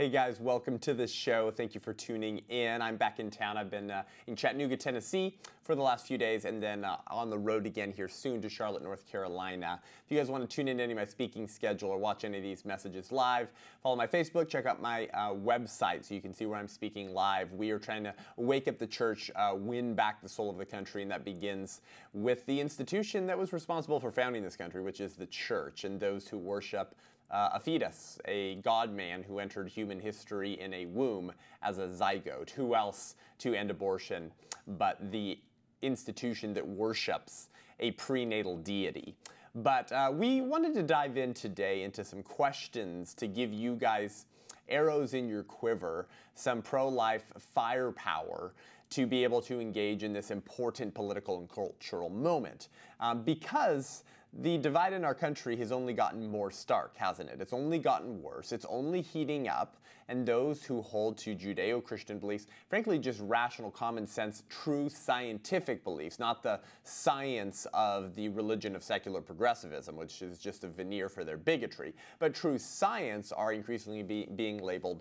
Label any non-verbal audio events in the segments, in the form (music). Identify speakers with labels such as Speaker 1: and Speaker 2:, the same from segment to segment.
Speaker 1: Hey guys, welcome to the show. Thank you for tuning in. I'm back in town. I've been uh, in Chattanooga, Tennessee for the last few days and then uh, on the road again here soon to Charlotte, North Carolina. If you guys want to tune in to any of my speaking schedule or watch any of these messages live, follow my Facebook, check out my uh, website so you can see where I'm speaking live. We are trying to wake up the church, uh, win back the soul of the country, and that begins with the institution that was responsible for founding this country, which is the church, and those who worship uh, a fetus, a God man who entered human history in a womb as a zygote. Who else to end abortion but the institution that worships a prenatal deity? But uh, we wanted to dive in today into some questions to give you guys arrows in your quiver, some pro life firepower to be able to engage in this important political and cultural moment. Um, because the divide in our country has only gotten more stark, hasn't it? It's only gotten worse. It's only heating up. And those who hold to Judeo Christian beliefs, frankly, just rational, common sense, true scientific beliefs, not the science of the religion of secular progressivism, which is just a veneer for their bigotry, but true science are increasingly be, being labeled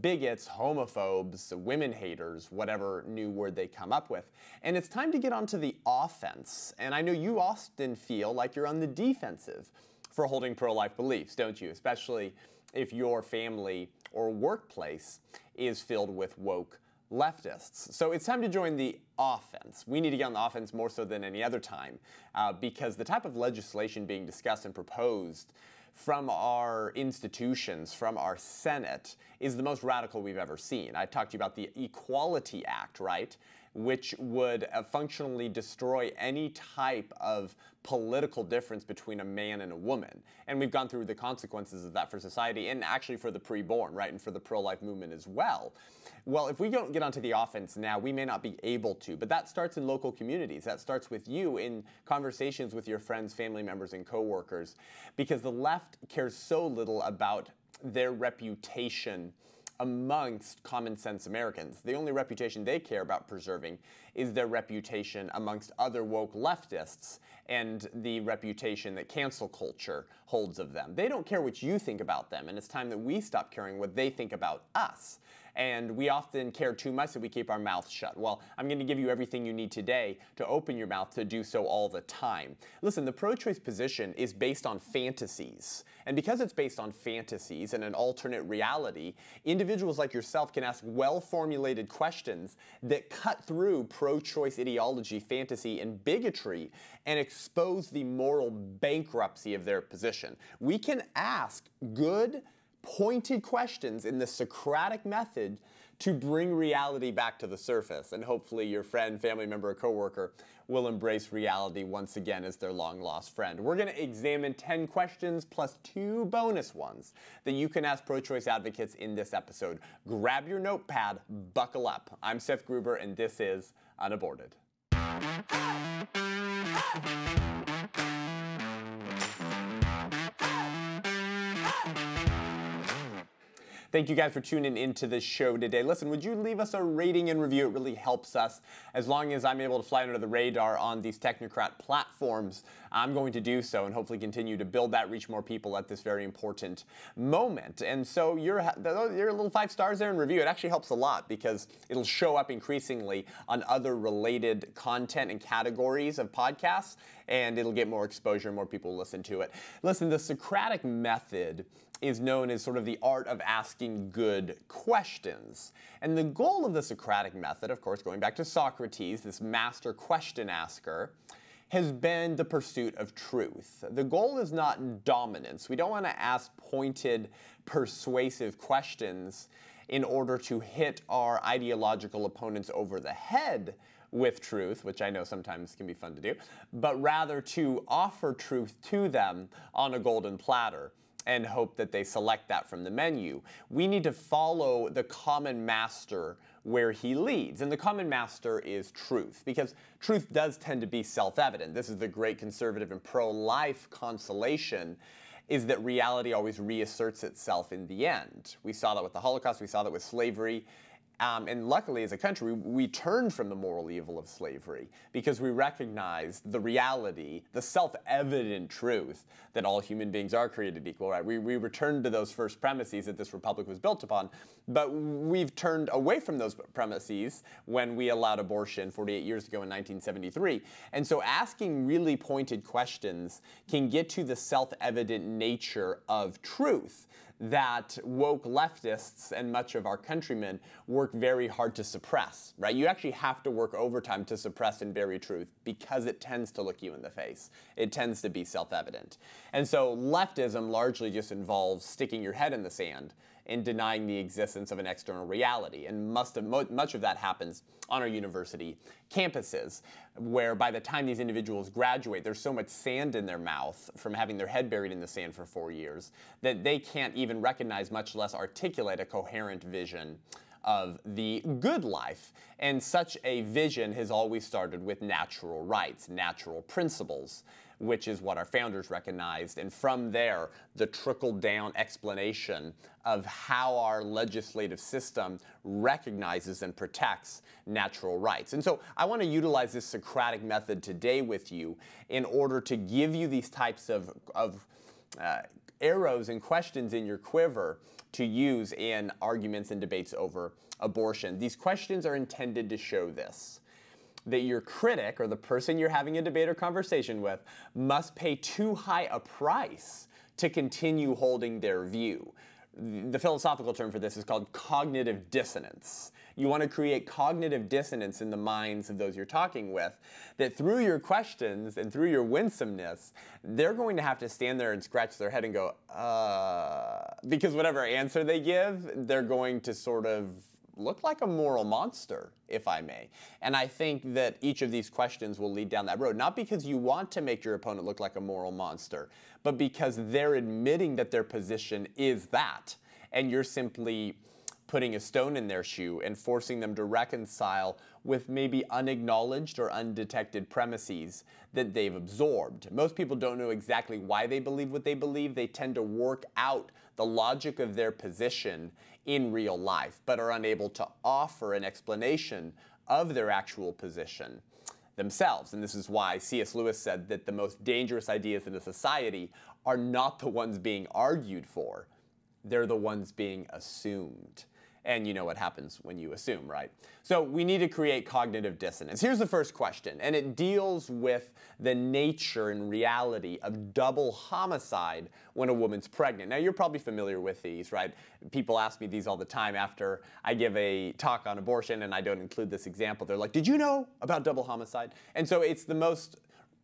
Speaker 1: bigots, homophobes, women haters, whatever new word they come up with. And it's time to get onto the offense. And I know you often feel like you're on the defensive for holding pro life beliefs, don't you? Especially if your family or workplace is filled with woke leftists. So it's time to join the offense. We need to get on the offense more so than any other time uh, because the type of legislation being discussed and proposed from our institutions, from our Senate, is the most radical we've ever seen. I talked to you about the Equality Act, right? Which would uh, functionally destroy any type of political difference between a man and a woman. And we've gone through the consequences of that for society and actually for the preborn, right? And for the pro life movement as well. Well, if we don't get onto the offense now, we may not be able to. But that starts in local communities. That starts with you in conversations with your friends, family members, and coworkers. Because the left cares so little about their reputation amongst common sense Americans. The only reputation they care about preserving is their reputation amongst other woke leftists and the reputation that cancel culture holds of them. They don't care what you think about them, and it's time that we stop caring what they think about us and we often care too much that we keep our mouth shut. Well, I'm going to give you everything you need today to open your mouth to do so all the time. Listen, the pro choice position is based on fantasies. And because it's based on fantasies and an alternate reality, individuals like yourself can ask well formulated questions that cut through pro choice ideology, fantasy, and bigotry and expose the moral bankruptcy of their position. We can ask good, pointed questions in the Socratic method to bring reality back to the surface. And hopefully, your friend, family member, or coworker will embrace reality once again as their long lost friend. We're going to examine 10 questions plus two bonus ones that you can ask pro choice advocates in this episode. Grab your notepad, buckle up. I'm Seth Gruber, and this is Unaborted. Thank you guys for tuning into the show today. Listen, would you leave us a rating and review? It really helps us. As long as I'm able to fly under the radar on these technocrat platforms, I'm going to do so and hopefully continue to build that, reach more people at this very important moment. And so your your little five stars there in review, it actually helps a lot because it'll show up increasingly on other related content and categories of podcasts, and it'll get more exposure, more people listen to it. Listen, the Socratic method is known as sort of the art of asking good questions. And the goal of the Socratic method, of course, going back to Socrates, this master question asker, has been the pursuit of truth. The goal is not dominance. We don't want to ask pointed, persuasive questions in order to hit our ideological opponents over the head with truth, which I know sometimes can be fun to do, but rather to offer truth to them on a golden platter and hope that they select that from the menu. We need to follow the common master where he leads. And the common master is truth, because truth does tend to be self evident. This is the great conservative and pro life consolation. Is that reality always reasserts itself in the end? We saw that with the Holocaust, we saw that with slavery, Um, and luckily, as a country, we turned from the moral evil of slavery because we recognized the reality, the self evident truth that all human beings are created equal, right? We, we returned to those first premises that this republic was built upon, but we've turned away from those premises when we allowed abortion 48 years ago in 1973. And so asking really pointed questions can get to the self evident nature of truth that woke leftists and much of our countrymen work very hard to suppress, right? You actually have to work overtime to suppress and bury truth because it tends to look you in the face. It tends to be self evident. And so leftism largely just involves sticking your head in the sand in denying the existence of an external reality. And must much of that happens on our university campuses, where by the time these individuals graduate, there's so much sand in their mouth from having their head buried in the sand for four years that they can't even recognize, much less articulate, a coherent vision of the good life. And such a vision has always started with natural rights, natural principles which is what our founders recognized. And from there, the trickle down explanation of how our legislative system recognizes and protects natural rights. And so I want to utilize this Socratic method today with you in order to give you these types of, of uh, arrows and questions in your quiver to use in arguments and debates over abortion. These questions are intended to show this that your critic or the person you're having a debate or conversation with must pay too high a price to continue holding their view. The philosophical term for this is called cognitive dissonance. You want to create cognitive dissonance in the minds of those you're talking with, that through your questions and through your winsomeness, they're going to have to stand there and scratch their head and go, uh, because whatever answer they give, they're going to sort of look like a moral monster, if I may. And I think that each of these questions will lead down that road, not because you want to make your opponent look like a moral monster, but because they're admitting that their position is that. And you're simply putting a stone in their shoe and forcing them to reconcile with maybe unacknowledged or undetected premises that they've absorbed. Most people don't know exactly why they believe what they believe. They tend to work out the logic of their position in real life, but are unable to offer an explanation of their actual position themselves. And this is why C.S. Lewis said that the most dangerous ideas in a society are not the ones being argued for, they're the ones being assumed. And you know what happens when you assume, right? So we need to create cognitive dissonance. Here's the first question, and it deals with the nature and reality of double homicide when a woman's pregnant. Now, you're probably familiar with these, right? People ask me these all the time after I give a talk on abortion and I don't include this example. They're like, Did you know about double homicide? And so it's the most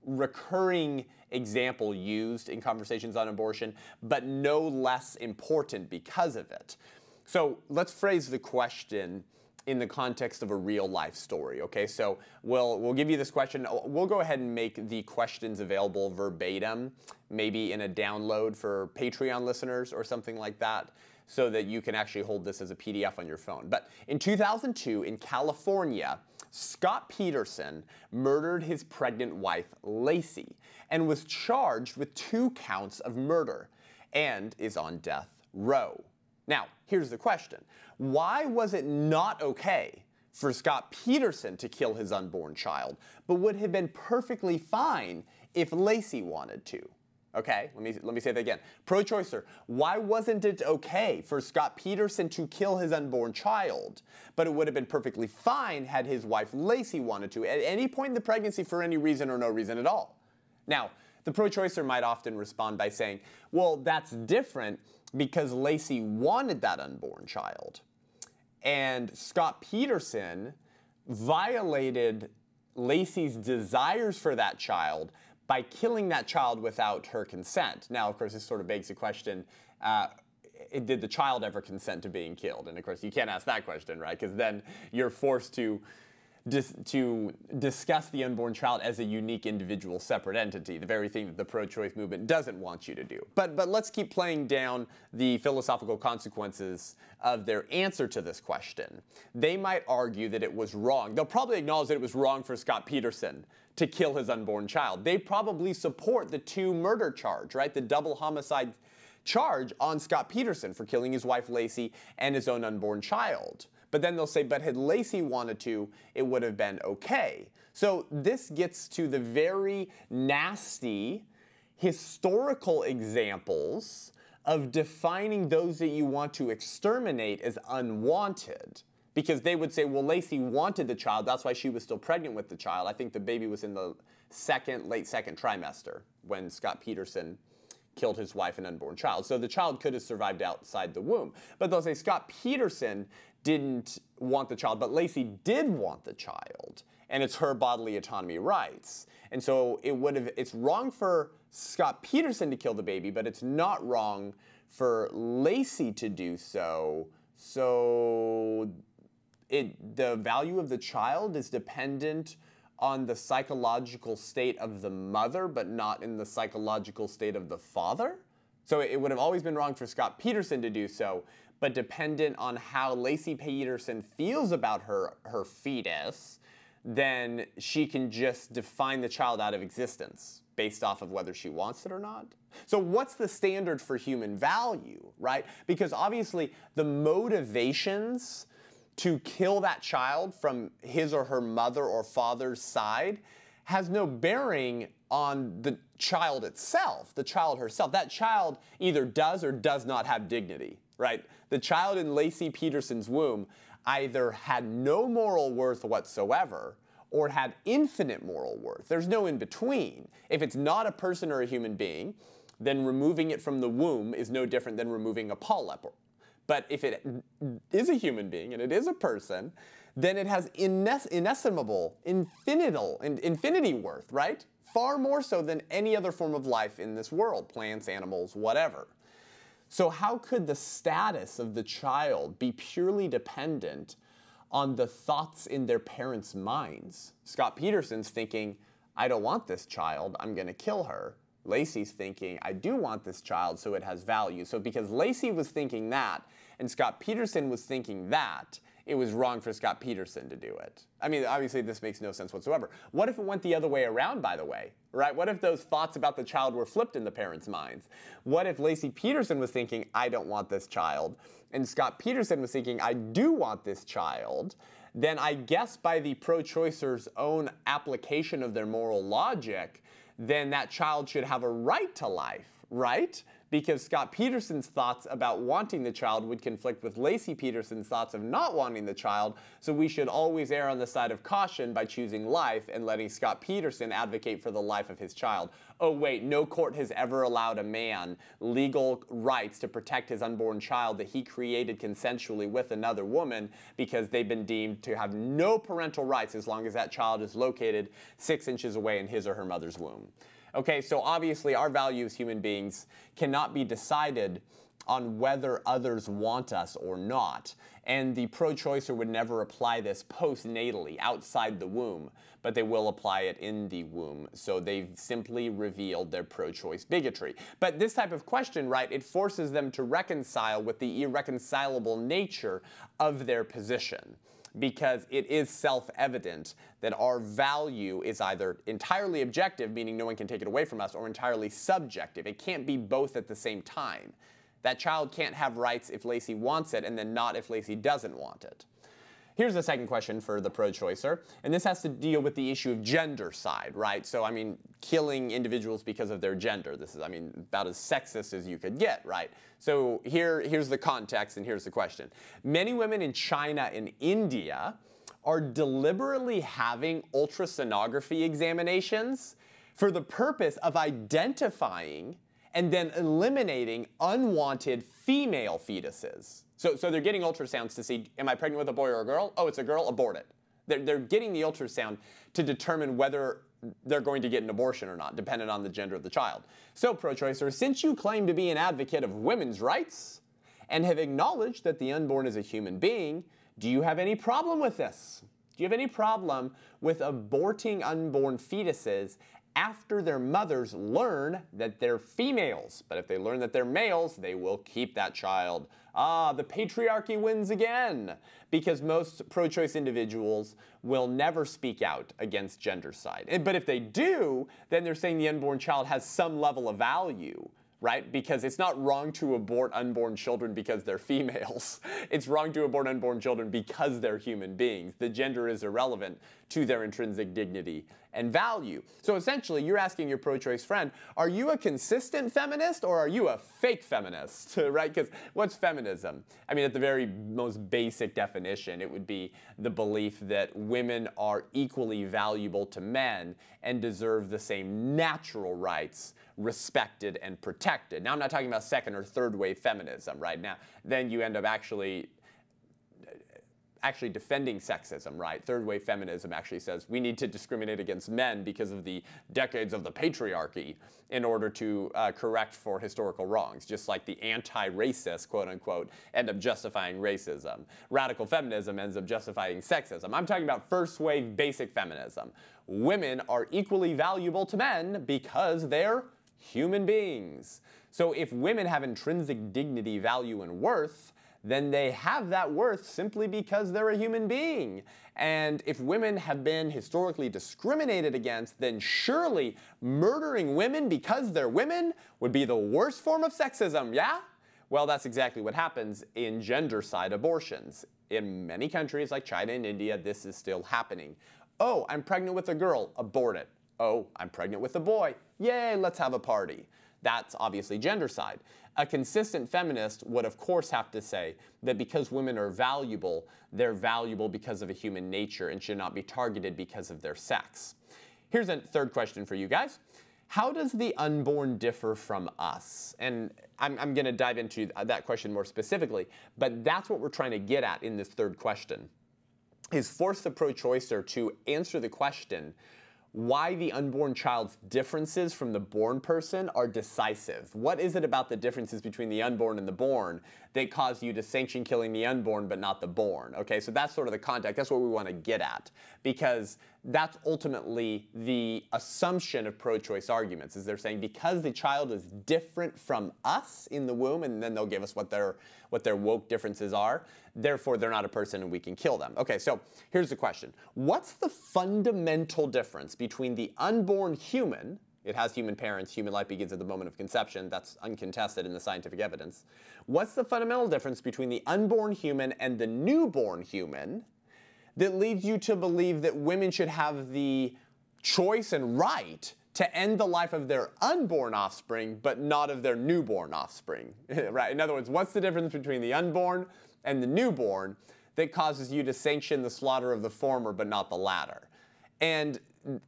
Speaker 1: recurring example used in conversations on abortion, but no less important because of it. So let's phrase the question in the context of a real life story. Okay, so we'll we'll give you this question. We'll go ahead and make the questions available verbatim, maybe in a download for Patreon listeners or something like that, so that you can actually hold this as a PDF on your phone. But in 2002, in California, Scott Peterson murdered his pregnant wife Laci and was charged with two counts of murder, and is on death row. Now, here's the question Why was it not okay for Scott Peterson to kill his unborn child, but would have been perfectly fine if Laci wanted to? Okay, let me, let me say that again. Pro choicer, why wasn't it okay for Scott Peterson to kill his unborn child, but it would have been perfectly fine had his wife Laci wanted to at any point in the pregnancy for any reason or no reason at all? Now, the pro choicer might often respond by saying, well, that's different because Laci wanted that unborn child. And Scott Peterson violated Laci's desires for that child by killing that child without her consent. Now, of course, this sort of begs the question uh, did the child ever consent to being killed? And of course, you can't ask that question, right? Because then you're forced to dis- to discuss the unborn child as a unique individual separate entity, the very thing that the pro-choice movement doesn't want you to do. But, but let's keep playing down the philosophical consequences of their answer to this question. They might argue that it was wrong. They'll probably acknowledge that it was wrong for Scott Peterson to kill his unborn child. They probably support the two murder charge, right? The double homicide charge on Scott Peterson for killing his wife Laci and his own unborn child. But then they'll say, but had Laci wanted to, it would have been okay. So this gets to the very nasty historical examples of defining those that you want to exterminate as unwanted. Because they would say, well, Laci wanted the child, that's why she was still pregnant with the child. I think the baby was in the second, late second trimester when Scott Peterson killed his wife and unborn child. So the child could have survived outside the womb. But they'll say Scott Peterson didn't want the child, but Laci did want the child, and it's her bodily autonomy rights. And so it would have it's wrong for Scott Peterson to kill the baby, but it's not wrong for Laci to do so. So it the value of the child is dependent on the psychological state of the mother, but not in the psychological state of the father. So it would have always been wrong for Scott Peterson to do so, but dependent on how Laci Peterson feels about her her fetus, then she can just define the child out of existence based off of whether she wants it or not. So, what's the standard for human value, right? Because obviously, the motivations to kill that child from his or her mother or father's side has no bearing on the child itself, the child herself. That child either does or does not have dignity, right? The child in Laci Peterson's womb either had no moral worth whatsoever or had infinite moral worth. There's no in between. If it's not a person or a human being, then removing it from the womb is no different than removing a polyp. But if it is a human being and it is a person, then it has ines- inestimable, infinital, infinity worth, right? Far more so than any other form of life in this world plants, animals, whatever. So, how could the status of the child be purely dependent on the thoughts in their parents' minds. Scott Peterson's thinking, I don't want this child, I'm gonna kill her. Laci's thinking, I do want this child, so it has value. So because Laci was thinking that, and Scott Peterson was thinking that, it was wrong for Scott Peterson to do it. I mean, obviously, this makes no sense whatsoever. What if it went the other way around, by the way? Right? What if those thoughts about the child were flipped in the parents' minds? What if Laci Peterson was thinking, I don't want this child, and Scott Peterson was thinking, I do want this child? Then I guess by the pro choicer's own application of their moral logic, then that child should have a right to life, right? Because Scott Peterson's thoughts about wanting the child would conflict with Laci Peterson's thoughts of not wanting the child, so we should always err on the side of caution by choosing life and letting Scott Peterson advocate for the life of his child. Oh, wait, no court has ever allowed a man legal rights to protect his unborn child that he created consensually with another woman because they've been deemed to have no parental rights as long as that child is located six inches away in his or her mother's womb. Okay, so obviously our value as human beings cannot be decided on whether others want us or not. And the pro choicer would never apply this postnatally, outside the womb, but they will apply it in the womb. So they've simply revealed their pro choice bigotry. But this type of question, right, it forces them to reconcile with the irreconcilable nature of their position because it is self evident that our value is either entirely objective, meaning no one can take it away from us, or entirely subjective. It can't be both at the same time. That child can't have rights if Laci wants it and then not if Laci doesn't want it. Here's the second question for the pro-choicer, and this has to deal with the issue of gendercide, right? So, I mean, killing individuals because of their gender. This is, I mean, about as sexist as you could get, right? So here, here's the context, and here's the question. Many women in China and India are deliberately having ultrasonography examinations for the purpose of identifying and then eliminating unwanted female fetuses. So, so they're getting ultrasounds to see, am I pregnant with a boy or a girl? Oh, it's a girl, abort it. They're, they're getting the ultrasound to determine whether they're going to get an abortion or not, dependent on the gender of the child. So, pro choicer, since you claim to be an advocate of women's rights and have acknowledged that the unborn is a human being, do you have any problem with this? Do you have any problem with aborting unborn fetuses after their mothers learn that they're females? But if they learn that they're males, they will keep that child. Ah, the patriarchy wins again because most pro choice individuals will never speak out against gendercide. But if they do, then they're saying the unborn child has some level of value right? Because it's not wrong to abort unborn children because they're (laughs) females. It's wrong to abort unborn children because they're human beings. The gender is irrelevant to their intrinsic dignity and value. So essentially, you're asking your pro choice friend, are you a consistent feminist or are you a fake feminist, (laughs) right? Because what's feminism? I mean, at the very most basic definition, it would be the belief that women are equally valuable to men and deserve the same natural rights respected and protected. Now, I'm not talking about second or third wave feminism right now. Then you end up actually actually defending sexism, right? Third wave feminism actually says we need to discriminate against men because of the decades of the patriarchy in order to uh, correct for historical wrongs, just like the anti racist, quote unquote, end up justifying racism. Radical feminism ends up justifying sexism. I'm talking about first wave basic feminism. Women are equally valuable to men because they're human beings. So if women have intrinsic dignity, value, and worth, then they have that worth simply because they're a human being. And if women have been historically discriminated against, then surely murdering women because they're women would be the worst form of sexism, yeah? Well, that's exactly what happens in gendercide abortions. In many countries like China and India, this is still happening. Oh, I'm pregnant with a girl, abort it. Oh, I'm pregnant with a boy, yay, let's have a party. That's obviously gendercide. A consistent feminist would, of course, have to say that because women are valuable, they're valuable because of a human nature and should not be targeted because of their sex. Here's a third question for you guys. How does the unborn differ from us? And I'm, I'm going to dive into that question more specifically, but that's what we're trying to get at in this third question. Is force the pro choicer to answer the question why the unborn child's differences from the born person are decisive. What is it about the differences between the unborn and the born that cause you to sanction killing the unborn but not the born? Okay, so that's sort of the context. That's what we want to get at because that's ultimately the assumption of pro-choice arguments is they're saying because the child is different from us in the womb and then they'll give us what their what their woke differences are therefore they're not a person and we can kill them okay so here's the question what's the fundamental difference between the unborn human it has human parents human life begins at the moment of conception that's uncontested in the scientific evidence what's the fundamental difference between the unborn human and the newborn human that leads you to believe that women should have the choice and right to end the life of their unborn offspring, but not of their newborn offspring. (laughs) right? In other words, what's the difference between the unborn and the newborn that causes you to sanction the slaughter of the former, but not the latter? And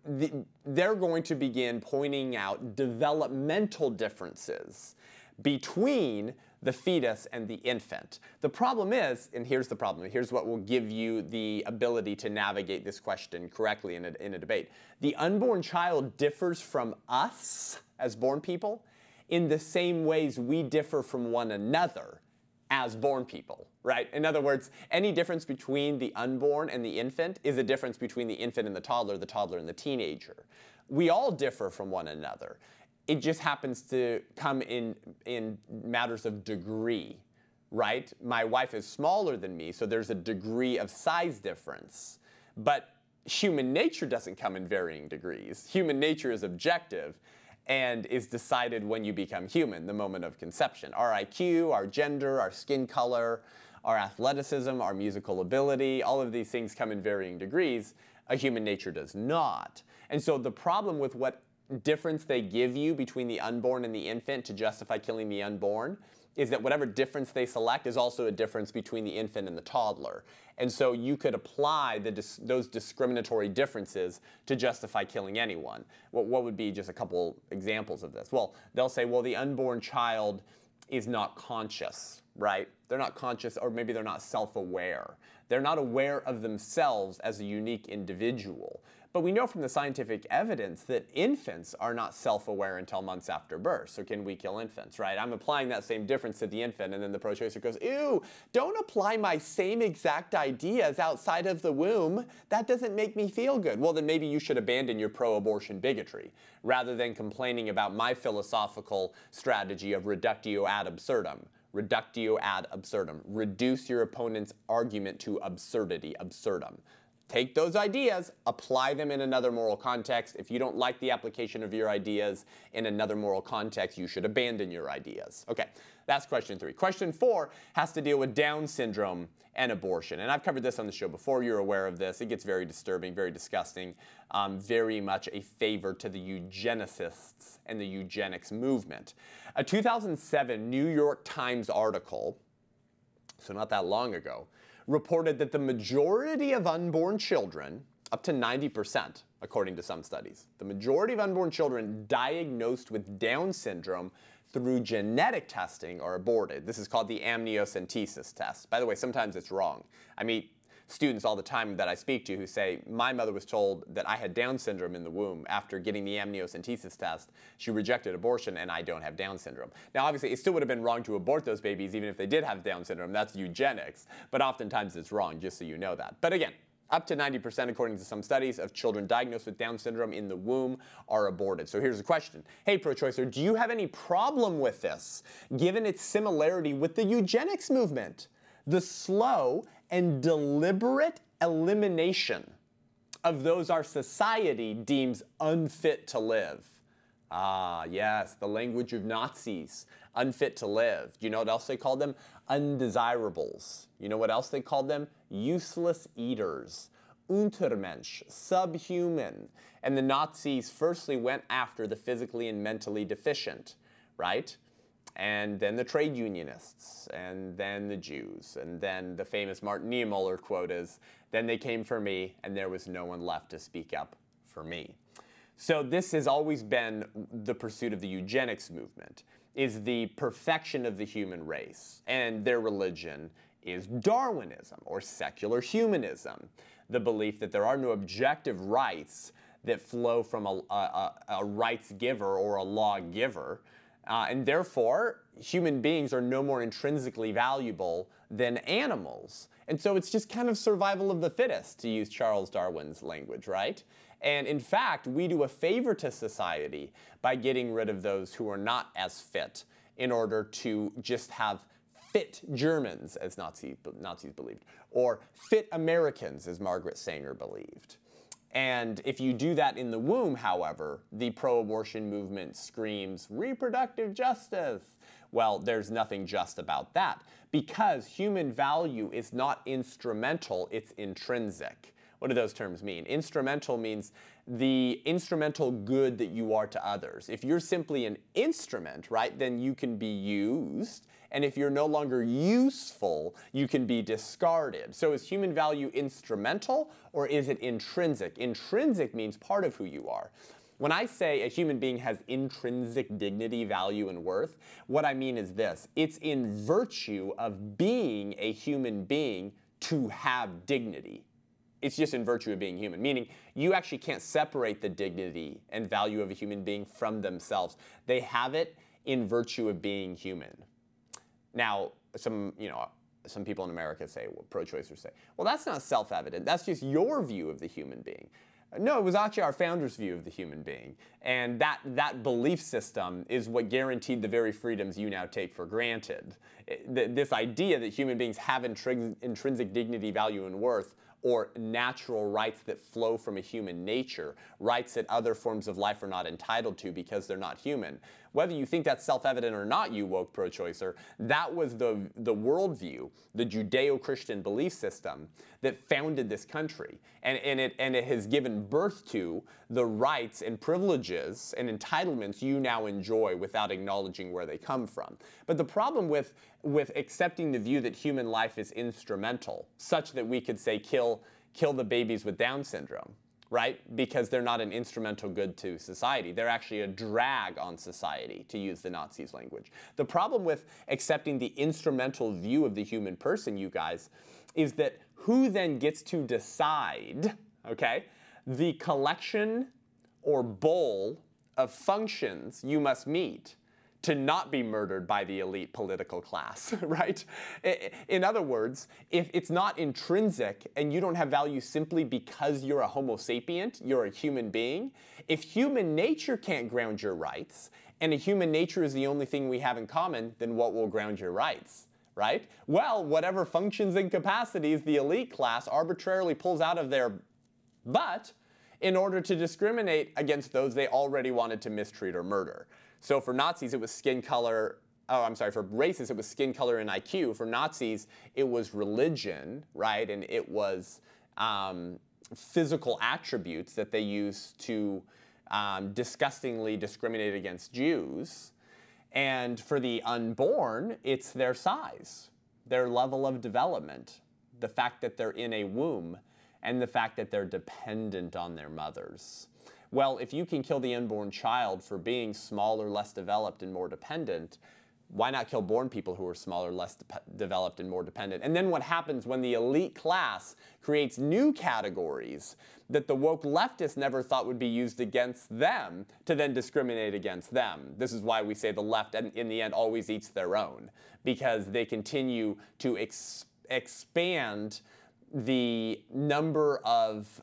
Speaker 1: the, they're going to begin pointing out developmental differences between the fetus and the infant. The problem is, and here's the problem, here's what will give you the ability to navigate this question correctly in a, in a debate. The unborn child differs from us as born people in the same ways we differ from one another as born people, right? In other words, any difference between the unborn and the infant is a difference between the infant and the toddler, the toddler and the teenager. We all differ from one another. It just happens to come in in matters of degree right? My wife is smaller than me so there's a degree of size difference. But human nature doesn't come in varying degrees. Human nature is objective and is decided when you become human the moment of conception. Our iq our gender our skin color our athleticism our musical ability all of these things come in varying degrees. A human nature does not. And so the problem with what difference they give you between the unborn and the infant to justify killing the unborn is that whatever difference they select is also a difference between the infant and the toddler. And so you could apply dis those discriminatory differences to justify killing anyone. What, what would be just a couple examples of this? Well, they'll say, well, the unborn child is not conscious, right? They're not conscious, or maybe they're not self aware. They're not aware of themselves as a unique individual. But we know from the scientific evidence that infants are not self-aware until months after birth. So can we kill infants, right? I'm applying that same difference to the infant, and then the pro-choicer goes, ew, don't apply my same exact ideas outside of the womb. That doesn't make me feel good. Well, then maybe you should abandon your pro-abortion bigotry rather than complaining about my philosophical strategy of reductio ad absurdum reductio ad absurdum. Reduce your opponent's argument to absurdity, absurdum. Take those ideas, apply them in another moral context. If you don't like the application of your ideas in another moral context, you should abandon your ideas. Okay, that's question three. Question four has to deal with Down syndrome and abortion. And I've covered this on the show before. You're aware of this. It gets very disturbing, very disgusting, um, very much a favor to the eugenicists and the eugenics movement. A 2007 New York Times article, so not that long ago, reported that the majority of unborn children, up to 90%, according to some studies, the majority of unborn children diagnosed with Down syndrome through genetic testing are aborted. This is called the amniocentesis test. By the way, sometimes it's wrong. I meet students all the time that I speak to who say, My mother was told that I had Down syndrome in the womb after getting the amniocentesis test. She rejected abortion and I don't have Down syndrome. Now, obviously, it still would have been wrong to abort those babies even if they did have Down syndrome. That's eugenics. But oftentimes it's wrong, just so you know that. But again, up to 90%, according to some studies, of children diagnosed with Down syndrome in the womb are aborted. So here's a question Hey, pro choicer, do you have any problem with this, given its similarity with the eugenics movement? The slow and deliberate elimination of those our society deems unfit to live. Ah, yes, the language of Nazis, unfit to live. Do you know what else they called them? Undesirables. You know what else they called them? Useless eaters. Untermensch, subhuman. And the Nazis firstly went after the physically and mentally deficient, right? And then the trade unionists, and then the Jews, and then the famous Martin Niemöller quote is, then they came for me, and there was no one left to speak up for me. So this has always been the pursuit of the eugenics movement, is the perfection of the human race. And their religion is Darwinism or secular humanism, the belief that there are no objective rights that flow from a, a, a rights giver or a law giver. Uh, and therefore, human beings are no more intrinsically valuable than animals. And so it's just kind of survival of the fittest, to use Charles Darwin's language, right? And in fact, we do a favor to society by getting rid of those who are not as fit in order to just have fit Germans, as Nazi, Nazis believed, or fit Americans, as Margaret Sanger believed. And if you do that in the womb, however, the pro abortion movement screams reproductive justice. Well, there's nothing just about that because human value is not instrumental, it's intrinsic. What do those terms mean? Instrumental means the instrumental good that you are to others. If you're simply an instrument, right, then you can be used. And if you're no longer useful, you can be discarded. So is human value instrumental or is it intrinsic? Intrinsic means part of who you are. When I say a human being has intrinsic dignity, value, and worth, what I mean is this it's in virtue of being a human being to have dignity. It's just in virtue of being human, meaning you actually can't separate the dignity and value of a human being from themselves. They have it in virtue of being human. Now, some, you know, some people in America say, well, pro-choicers say, well, that's not self-evident. That's just your view of the human being. No, it was actually our founders' view of the human being. And that, that belief system is what guaranteed the very freedoms you now take for granted. This idea that human beings have intrinsic dignity, value, and worth or natural rights that flow from a human nature, rights that other forms of life are not entitled to because they're not human. Whether you think that's self-evident or not, you woke pro-choicer, that was the, the worldview, the Judeo-Christian belief system that founded this country. And, and, it, and it has given birth to the rights and privileges and entitlements you now enjoy without acknowledging where they come from. But the problem with, with accepting the view that human life is instrumental, such that we could say kill, kill the babies with Down syndrome, right? Because they're not an instrumental good to society. They're actually a drag on society, to use the Nazis' language. The problem with accepting the instrumental view of the human person, you guys, is that who then gets to decide, okay, the collection or bowl of functions you must meet to not be murdered by the elite political class, (laughs) right? In other words, if it's not intrinsic and you don't have value simply because you're a Homo sapient, you're a human being, if human nature can't ground your rights, and a human nature is the only thing we have in common, then what will ground your rights? right? Well, whatever functions and capacities the elite class arbitrarily pulls out of their butt in order to discriminate against those they already wanted to mistreat or murder. So for Nazis, it was skin color. Oh, I'm sorry. For racists, it was skin color and IQ. For Nazis, it was religion, right? And it was um, physical attributes that they used to um, disgustingly discriminate against Jews. And for the unborn, it's their size, their level of development, the fact that they're in a womb, and the fact that they're dependent on their mothers. Well, if you can kill the unborn child for being smaller, less developed, and more dependent, why not kill born people who are smaller, less de- developed, and more dependent? And then what happens when the elite class creates new categories that the woke leftists never thought would be used against them to then discriminate against them? This is why we say the left, in the end, always eats their own because they continue to ex- expand the number of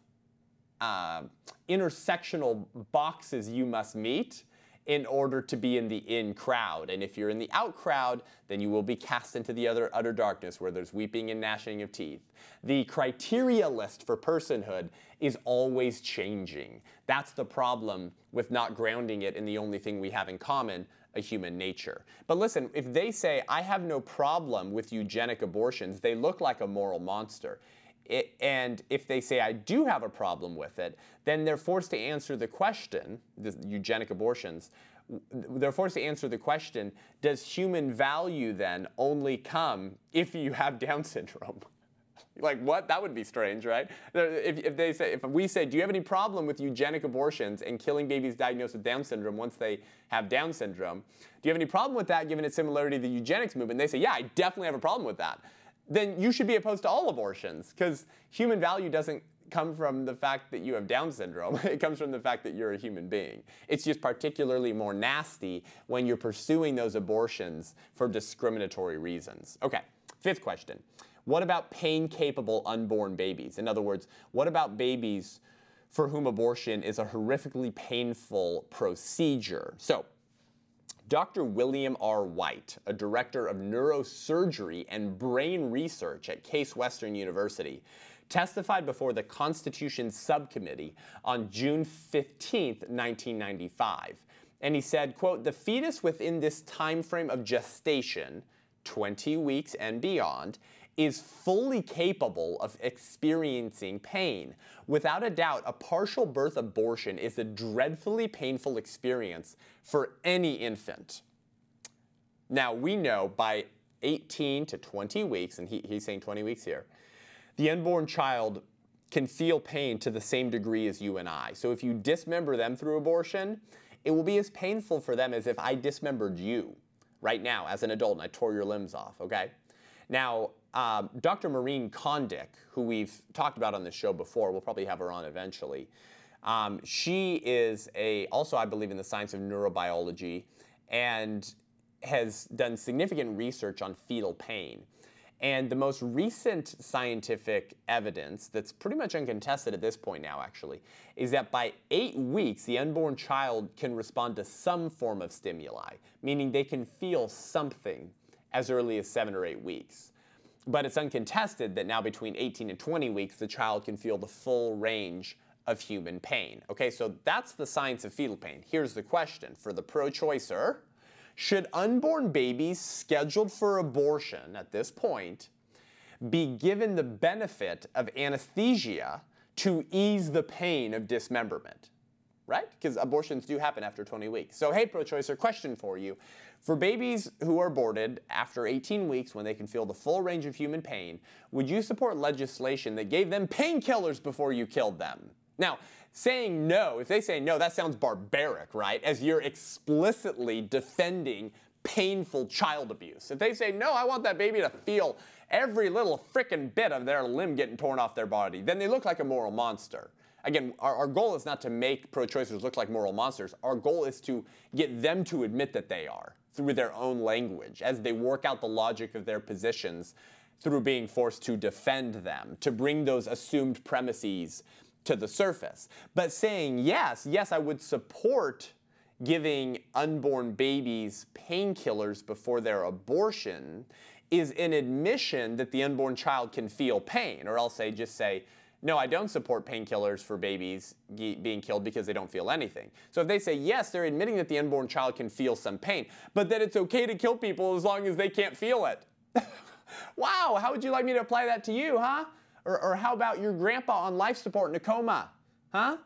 Speaker 1: uh, intersectional boxes you must meet in order to be in the in crowd. And if you're in the out crowd, then you will be cast into the other utter darkness where there's weeping and gnashing of teeth. The criteria list for personhood is always changing. That's the problem with not grounding it in the only thing we have in common, a human nature. But listen, if they say, I have no problem with eugenic abortions, they look like a moral monster. It, and if they say, I do have a problem with it, then they're forced to answer the question, the eugenic abortions, they're forced to answer the question does human value then only come if you have Down syndrome? (laughs) like what? That would be strange, right? If, if they say, if we say, do you have any problem with eugenic abortions and killing babies diagnosed with Down syndrome once they have Down syndrome? Do you have any problem with that given its similarity to the eugenics movement? They say, yeah, I definitely have a problem with that then you should be opposed to all abortions because human value doesn't come from the fact that you have Down syndrome. (laughs) It comes from the fact that you're a human being. It's just particularly more nasty when you're pursuing those abortions for discriminatory reasons. Okay, fifth question. What about pain capable unborn babies? In other words, what about babies for whom abortion is a horrifically painful procedure? So, Dr. William R. White, a director of neurosurgery and brain research at Case Western University, testified before the Constitution Subcommittee on June 15, 1995. And he said, quote, the fetus within this time frame of gestation, 20 weeks and beyond, is fully capable of experiencing pain. Without a doubt, a partial birth abortion is a dreadfully painful experience for any infant. Now, we know by 18 to 20 weeks, and he, he's saying 20 weeks here, the unborn child can feel pain to the same degree as you and I. So if you dismember them through abortion, it will be as painful for them as if I dismembered you right now as an adult and I tore your limbs off, okay? Now, um, Dr. Maureen Condic, who we've talked about on this show before, we'll probably have her on eventually. Um, she is a also, I believe, in the science of neurobiology, and has done significant research on fetal pain. And the most recent scientific evidence, that's pretty much uncontested at this point now, actually, is that by eight weeks, the unborn child can respond to some form of stimuli, meaning they can feel something as early as seven or eight weeks. But it's uncontested that now between 18 and 20 weeks, the child can feel the full range of human pain. Okay, so that's the science of fetal pain. Here's the question for the pro choicer Should unborn babies scheduled for abortion at this point be given the benefit of anesthesia to ease the pain of dismemberment? Right? Because abortions do happen after 20 weeks. So, hey, pro choicer, question for you. For babies who are aborted after 18 weeks when they can feel the full range of human pain, would you support legislation that gave them painkillers before you killed them? Now, saying no, if they say no, that sounds barbaric, right? As you're explicitly defending painful child abuse. If they say, no, I want that baby to feel every little frickin' bit of their limb getting torn off their body, then they look like a moral monster. Again, our, our goal is not to make pro choicers look like moral monsters. Our goal is to get them to admit that they are through their own language as they work out the logic of their positions through being forced to defend them, to bring those assumed premises to the surface. But saying, yes, yes, I would support giving unborn babies painkillers before their abortion is an admission that the unborn child can feel pain, or else they just say, no, I don't support painkillers for babies being killed because they don't feel anything. So if they say yes, they're admitting that the unborn child can feel some pain, but that it's okay to kill people as long as they can't feel it. (laughs) wow, how would you like me to apply that to you, huh? Or, or how about your grandpa on life support in a coma, huh?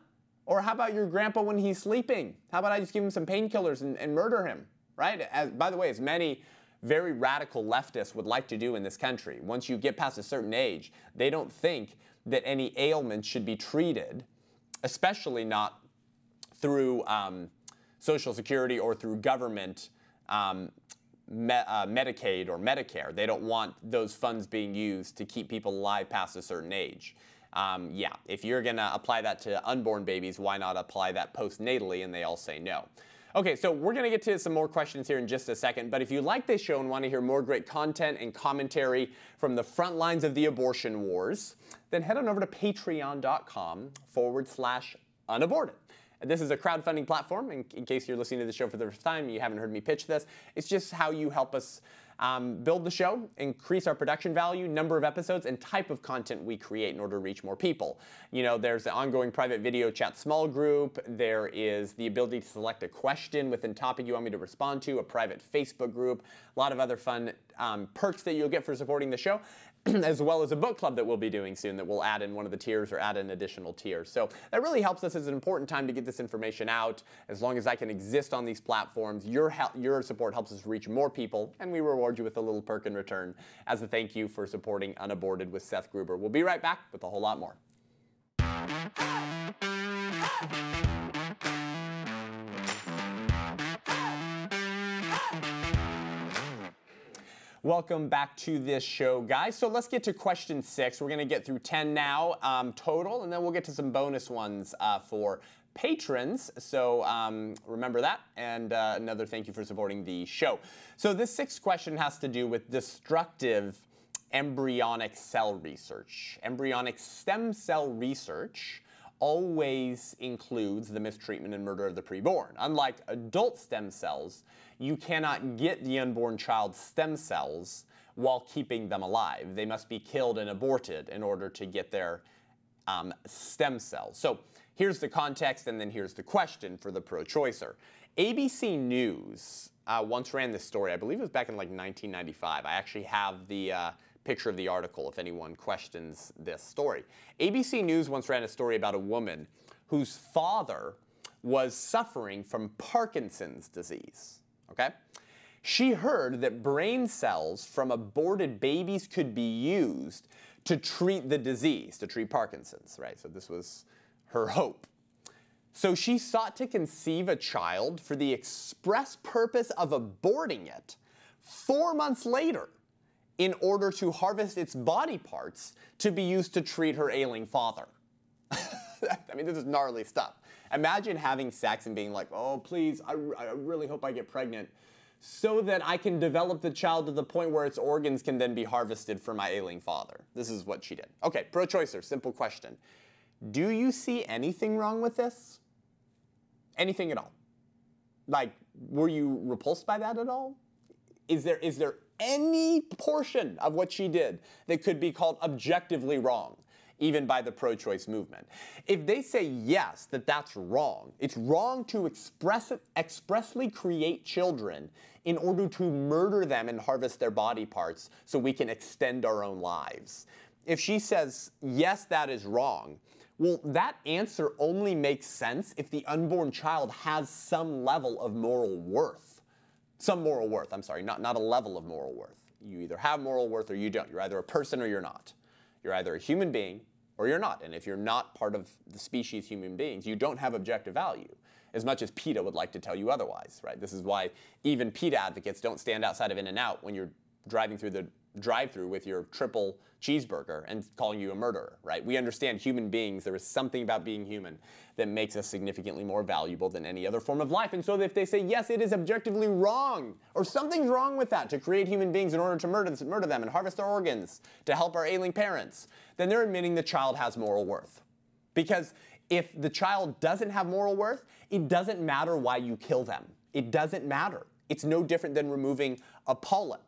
Speaker 1: Or how about your grandpa when he's sleeping? How about I just give him some painkillers and, and murder him, right? As, by the way, as many very radical leftists would like to do in this country, once you get past a certain age, they don't think that any ailment should be treated, especially not through um, Social Security or through government um, me, uh, Medicaid or Medicare. They don't want those funds being used to keep people alive past a certain age. Um, yeah, if you're going to apply that to unborn babies, why not apply that postnatally? And they all say no. Okay, so we're to get to some more questions here in just a second, but if you like this show and want to hear more great content and commentary from the front lines of the abortion wars, then head on over to patreon.com forward slash unaborted. This is a crowdfunding platform. In, in, case you're listening to the show for the first time, you haven't heard me pitch this. It's just how you help us um, build the show, increase our production value, number of episodes, and type of content we create in order to reach more people. You know, there's the ongoing private video chat small group. There is the ability to select a question within topic you want me to respond to, a private Facebook group, a lot of other fun um, perks that you'll get for supporting the show. (clears throat) as well as a book club that we'll be doing soon that we'll add in one of the tiers or add an additional tier. So that really helps us. It's an important time to get this information out. As long as I can exist on these platforms, your help, your support helps us reach more people, and we reward you with a little perk in return as a thank you for supporting Unaborted with Seth Gruber. We'll be right back with a whole lot more. Welcome back to this show, guys. So let's get to question six. We're going to get through 10 now um, total, and then we'll get to some bonus ones uh, for patrons. So um, remember that. And uh, another thank you for supporting the show. So this sixth question has to do with destructive embryonic cell research. Embryonic stem cell research always includes the mistreatment and murder of the preborn. Unlike adult stem cells, you cannot get the unborn child's stem cells while keeping them alive. They must be killed and aborted in order to get their um, stem cells. So here's the context, and then here's the question for the pro choicer. ABC News uh, once ran this story. I believe it was back in like 1995. I actually have the uh, picture of the article if anyone questions this story. ABC News once ran a story about a woman whose father was suffering from Parkinson's disease okay? She heard that brain cells from aborted babies could be used to treat the disease, to treat Parkinson's, right? So this was her hope. So she sought to conceive a child for the express purpose of aborting it four months later in order to harvest its body parts to be used to treat her ailing father. (laughs) I mean, this is gnarly stuff. Imagine having sex and being like, oh, please, I, I really hope I get pregnant so that I can develop the child to the point where its organs can then be harvested for my ailing father. This is what she did. Okay, pro choicer, simple question. Do you see anything wrong with this? Anything at all? Like, were you repulsed by that at all? Is there, is there any portion of what she did that could be called objectively wrong? even by the pro choice movement. If they say yes, that that's wrong, it's wrong to express, expressly create children in order to murder them and harvest their body parts so we can extend our own lives. If she says, yes, that is wrong, well, that answer only makes sense if the unborn child has some level of moral worth. Some moral worth, I'm sorry, not, not a level of moral worth. You either have moral worth or you don't. You're either a person or you're not. You're either a human being or you're not. And if you're not part of the species human beings, you don't have objective value, as much as PETA would like to tell you otherwise, right? This is why even PETA advocates don't stand outside of In-N-Out when you're driving through the drive-through with your triple cheeseburger and calling you a murderer, right? We understand human beings, there is something about being human that makes us significantly more valuable than any other form of life. And so if they say, yes, it is objectively wrong, or something's wrong with that to create human beings in order to murder, murder them and harvest their organs to help our ailing parents, then they're admitting the child has moral worth. Because if the child doesn't have moral worth, it doesn't matter why you kill them. It doesn't matter. It's no different than removing a polyp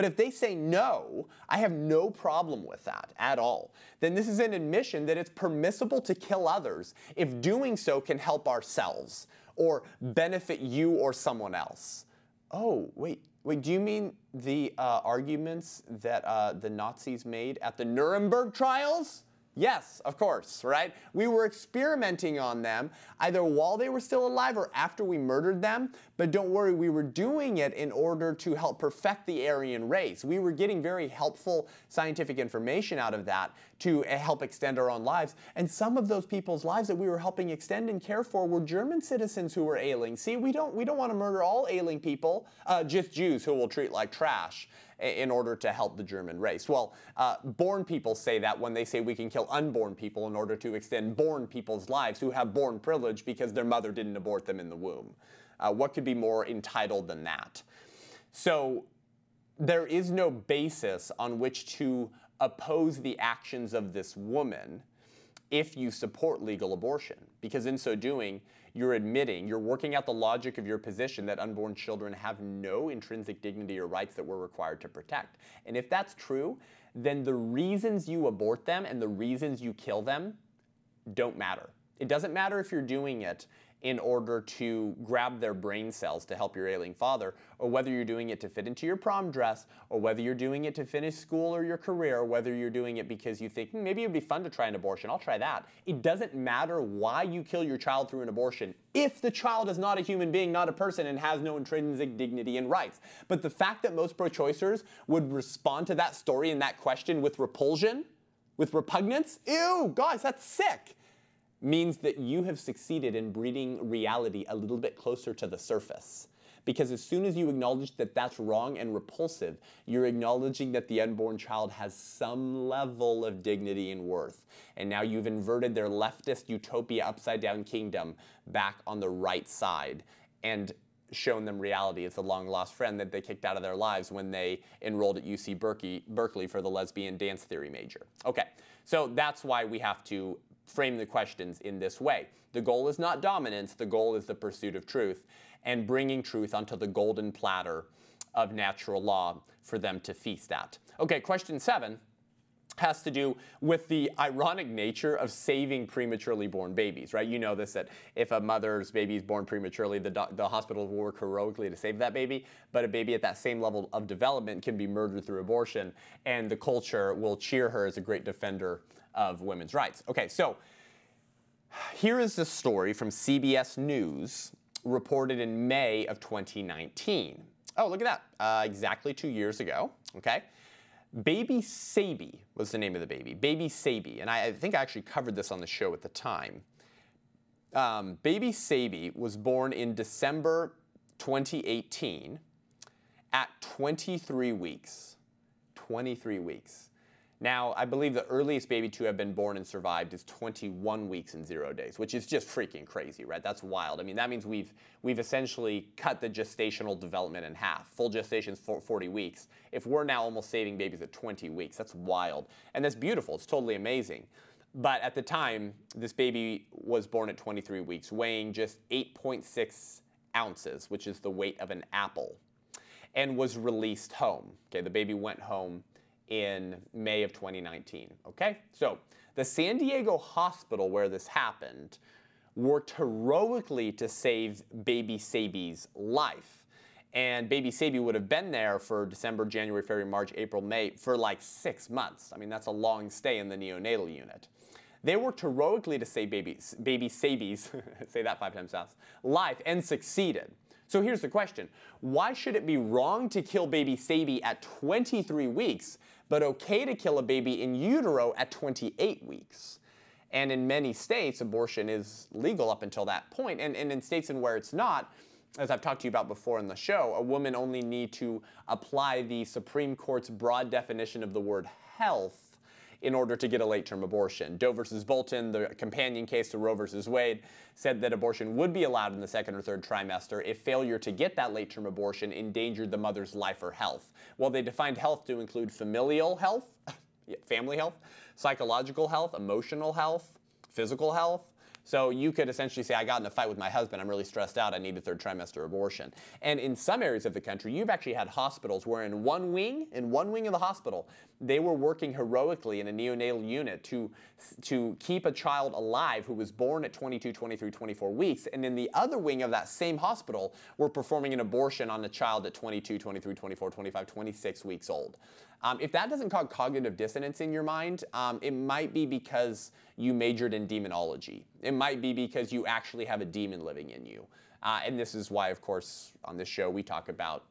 Speaker 1: But if they say no, I have no problem with that at all. Then this is an admission that it's permissible to kill others if doing so can help ourselves or benefit you or someone else. Oh, wait, wait, do you mean the uh, arguments that uh, the Nazis made at the Nuremberg trials? Yes, of course, right? We were experimenting on them either while they were still alive or after we murdered them. But don't worry, we were doing it in order to help perfect the Aryan race. We were getting very helpful scientific information out of that to eh, help extend our own lives. And some of those people's lives that we were helping extend and care for were German citizens who were ailing. See, we don't we don't want to murder all ailing people, uh, just Jews who we'll treat like trash in order to help the German race. Well, uh, born people say that when they say we can kill unborn people in order to extend born people's lives who have born privilege because their mother didn't abort them in the womb. Uh, what could be more entitled than that? So there is no basis on which to oppose the actions of this woman if you support legal abortion, because in so doing, you're admitting, you're working out the logic of your position that unborn children have no intrinsic dignity or rights that we're required to protect. And if that's true, then the reasons you abort them and the reasons you kill them don't matter. It doesn't matter if you're doing it in order to grab their brain cells to help your ailing father, or whether you're doing it to fit into your prom dress, or whether you're doing it to finish school or your career, or whether you're doing it because you think hmm, maybe it'd be fun to try an abortion, I'll try that. It doesn't matter why you kill your child through an abortion if the child is not a human being, not a person, and has no intrinsic dignity and rights. But the fact that most pro choicers would respond to that story and that question with repulsion, with repugnance, ew, guys, that's sick means that you have succeeded in bringing reality a little bit closer to the surface. Because as soon as you acknowledge that that's wrong and repulsive, you're acknowledging that the unborn child has some level of dignity and worth. And now you've inverted their leftist utopia upside down kingdom back on the right side and shown them reality as the long lost friend that they kicked out of their lives when they enrolled at UC Berkeley, Berkeley for the lesbian dance theory major. Okay, so that's why we have to frame the questions in this way. The goal is not dominance, the goal is the pursuit of truth and bringing truth onto the golden platter of natural law for them to feast at. Okay, question seven has to do with the ironic nature of saving prematurely born babies, right? You know this that if a mother's baby is born prematurely, the, do- the hospital will work heroically to save that baby, but a baby at that same level of development can be murdered through abortion, and the culture will cheer her as a great defender of women's rights. Okay, so here is the story from CBS News reported in May of 2019. Oh, look at that. Uh, exactly two years ago. Okay. Baby Saybie was the name of the baby. Baby Saybie. And I, I think I actually covered this on the show at the time. Um, baby Saybie was born in December 2018 at 23 weeks. 23 weeks. Now, I believe the earliest baby to have been born and survived is 21 weeks and zero days, which is just freaking crazy, right? That's wild. I mean, that means we've we've essentially cut the gestational development in half. Full gestation is 40 weeks. If we're now almost saving babies at 20 weeks, that's wild, and that's beautiful. It's totally amazing. But at the time, this baby was born at 23 weeks, weighing just 8.6 ounces, which is the weight of an apple, and was released home. Okay, the baby went home in May of 2019. Okay? So the San Diego hospital where this happened worked heroically to save baby Saybie's life. And baby Saybie would have been there for December, January, February, March, April, May for like six months. I mean, that's a long stay in the neonatal unit. They worked heroically to save baby, baby Saybie's, (laughs) say that five times fast, life and succeeded. So here's the question Why should it be wrong to kill baby Saybie at 23 weeks, but okay to kill a baby in utero at 28 weeks? And in many states, abortion is legal up until that point. And, and in states in where it's not, as I've talked to you about before in the show, a woman only need to apply the Supreme Court's broad definition of the word health in order to get a late term abortion. Doe versus Bolton, the companion case to Roe versus Wade, said that abortion would be allowed in the second or third trimester if failure to get that late term abortion endangered the mother's life or health. Well, they defined health to include familial health, (laughs) family health, psychological health, emotional health, physical health. So you could essentially say, I got in a fight with my husband, I'm really stressed out, I need a third trimester abortion. And in some areas of the country, you've actually had hospitals where in one wing, in one wing of the hospital, they were working heroically in a neonatal unit to, to keep a child alive who was born at 22, 23, 24 weeks. And in the other wing of that same hospital, were performing an abortion on a child at 22, 23, 24, 25, 26 weeks old. Um, if that doesn't cause cognitive dissonance in your mind, um, it might be because you majored in demonology. It might be because you actually have a demon living in you. Uh, and this is why, of course, on this show we talk about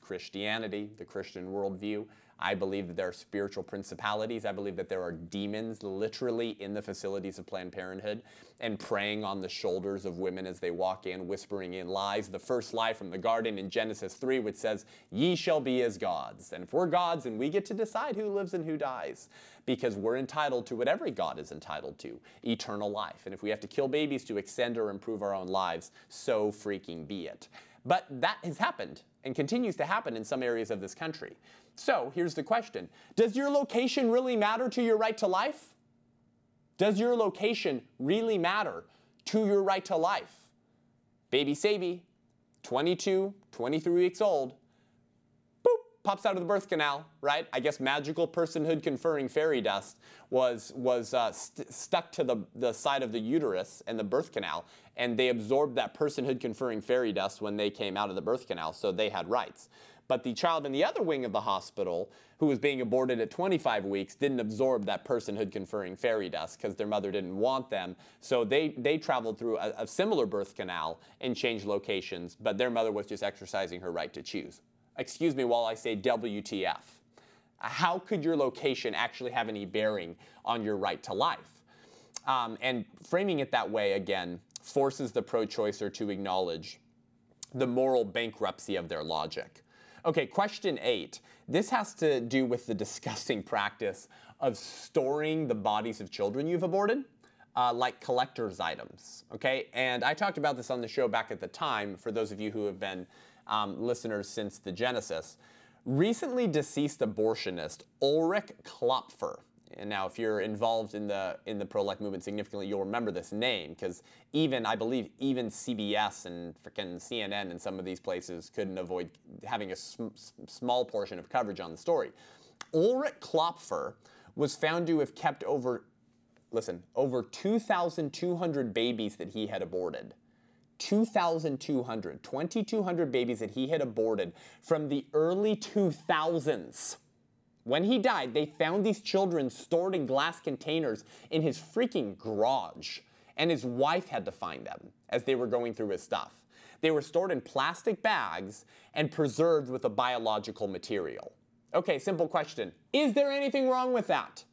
Speaker 1: Christianity, the Christian worldview. I believe that there are spiritual principalities. I believe that there are demons literally in the facilities of Planned Parenthood and preying on the shoulders of women as they walk in, whispering in lies. The first lie from the garden in Genesis 3, which says, Ye shall be as gods. And if we're gods, and we get to decide who lives and who dies because we're entitled to what every God is entitled to eternal life. And if we have to kill babies to extend or improve our own lives, so freaking be it. But that has happened and continues to happen in some areas of this country. So here's the question Does your location really matter to your right to life? Does your location really matter to your right to life? Baby Saybie, 22, 23 weeks old, boop, pops out of the birth canal, right? I guess magical personhood conferring fairy dust was, was uh, st- stuck to the, the side of the uterus and the birth canal, and they absorbed that personhood conferring fairy dust when they came out of the birth canal, so they had rights. But the child in the other wing of the hospital, who was being aborted at 25 weeks, didn't absorb that personhood conferring fairy dust because their mother didn't want them. So they, they traveled through a, a similar birth canal and changed locations, but their mother was just exercising her right to choose. Excuse me while I say WTF. How could your location actually have any bearing on your right to life? Um, and framing it that way, again, forces the pro choicer to acknowledge the moral bankruptcy of their logic. Okay, question eight. This has to do with the (laughs) disgusting practice of storing the bodies of children you've aborted. Uh, like collector's items, okay? And I talked about this on the show back at the time for those of you who have been um, listeners since the Genesis. Recently deceased abortionist Ulrich Klopfer, and now, if you're involved in the in the pro-life movement significantly, you'll remember this name because even I believe even CBS and freaking CNN and some of these places couldn't avoid having a sm- small portion of coverage on the story. Ulrich Klopfer was found to have kept over, listen, over 2,200 babies that he had aborted. 2,200, 2,200 babies that he had aborted from the early 2000s. When he died, they found these children stored in glass containers in his freaking garage, and his wife had to find them as they were going through his stuff. They were stored in plastic bags and preserved with a biological material. Okay, simple question. Is there anything wrong with that?